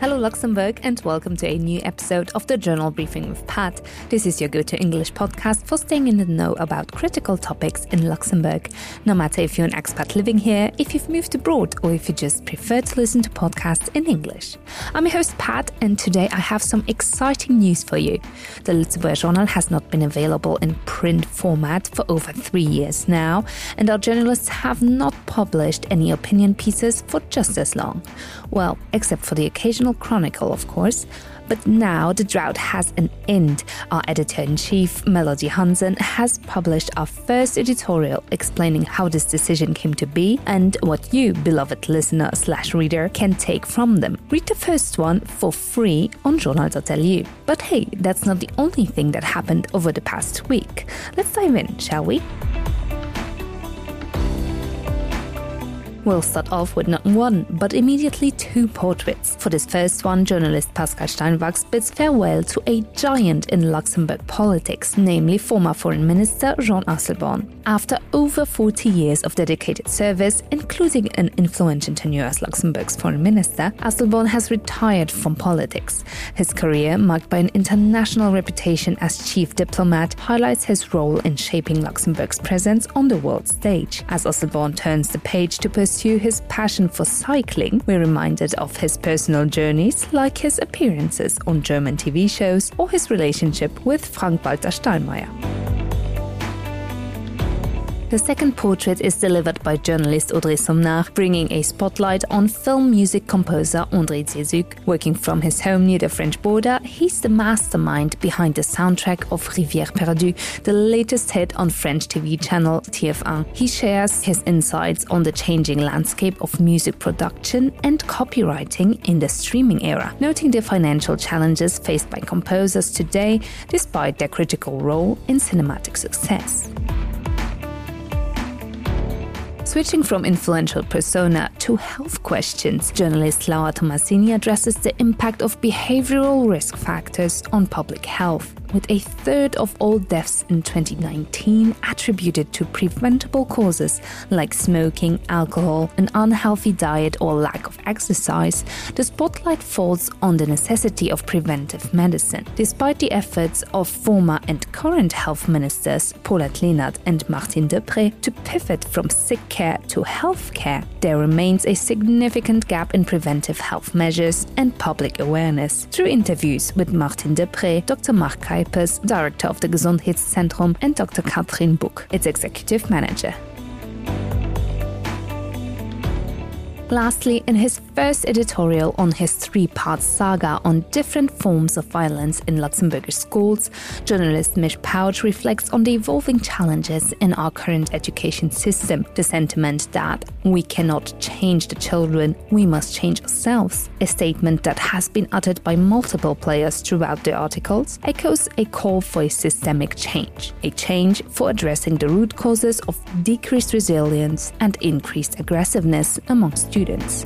Hello, Luxembourg, and welcome to a new episode of the Journal Briefing with Pat. This is your go to English podcast for staying in the know about critical topics in Luxembourg. No matter if you're an expat living here, if you've moved abroad, or if you just prefer to listen to podcasts in English. I'm your host, Pat, and today I have some exciting news for you. The Luxembourg Journal has not been available in print format for over three years now, and our journalists have not published any opinion pieces for just as long. Well, except for the occasional Chronicle, of course. But now the drought has an end. Our editor in chief, Melody Hansen, has published our first editorial explaining how this decision came to be and what you, beloved listener slash reader, can take from them. Read the first one for free on journal.lu. But hey, that's not the only thing that happened over the past week. Let's dive in, shall we? We'll start off with not one, but immediately two portraits. For this first one, journalist Pascal Steinwachs bids farewell to a giant in Luxembourg politics, namely former Foreign Minister Jean Asselborn. After over 40 years of dedicated service, including an influential tenure as Luxembourg's foreign minister, Asselborn has retired from politics. His career, marked by an international reputation as chief diplomat, highlights his role in shaping Luxembourg's presence on the world stage. As Asselborn turns the page to pursue pursue his passion for cycling, we're reminded of his personal journeys like his appearances on German TV shows or his relationship with Frank Walter Steinmeier. The second portrait is delivered by journalist Audrey Somnard, bringing a spotlight on film music composer André Dziezuk. Working from his home near the French border, he's the mastermind behind the soundtrack of Rivière Perdue, the latest hit on French TV channel TF1. He shares his insights on the changing landscape of music production and copywriting in the streaming era, noting the financial challenges faced by composers today despite their critical role in cinematic success. Switching from influential persona to health questions, journalist Laura Tomassini addresses the impact of behavioral risk factors on public health with a third of all deaths in 2019 attributed to preventable causes like smoking, alcohol, an unhealthy diet, or lack of exercise, the spotlight falls on the necessity of preventive medicine. Despite the efforts of former and current health ministers Paulette Lenert and Martine Deprez to pivot from sick care to health care, there remains a significant gap in preventive health measures and public awareness. Through interviews with Martine Deprez, Dr. Mark Kuipers, Director of the Gesundheitszentrum, and Dr. Katrin Buck, its Executive Manager. Lastly, in his first editorial on his three-part saga on different forms of violence in Luxembourgish schools, journalist Misch Pautsch reflects on the evolving challenges in our current education system, the sentiment that we cannot change the children, we must change ourselves, a statement that has been uttered by multiple players throughout the articles, echoes a call for a systemic change, a change for addressing the root causes of decreased resilience and increased aggressiveness among students students.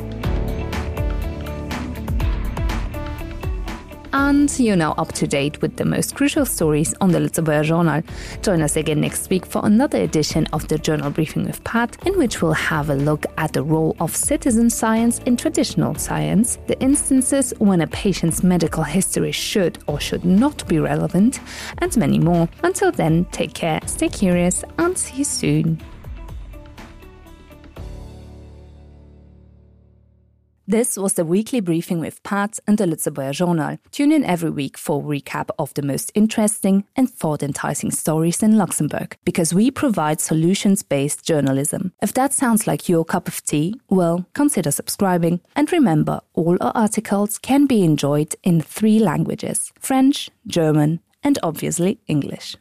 And you're now up to date with the most crucial stories on the Lëtzebuerger Journal. Join us again next week for another edition of the Journal Briefing with Pat, in which we'll have a look at the role of citizen science in traditional science, the instances when a patient's medical history should or should not be relevant, and many more. Until then, take care, stay curious, and see you soon. This was the weekly briefing with Pat and the Lëtzebuerger Journal. Tune in every week for a recap of the most interesting and thought enticing stories in Luxembourg, because we provide solutions based journalism. If that sounds like your cup of tea, well, consider subscribing. And remember, all our articles can be enjoyed in three languages French, German, and obviously English.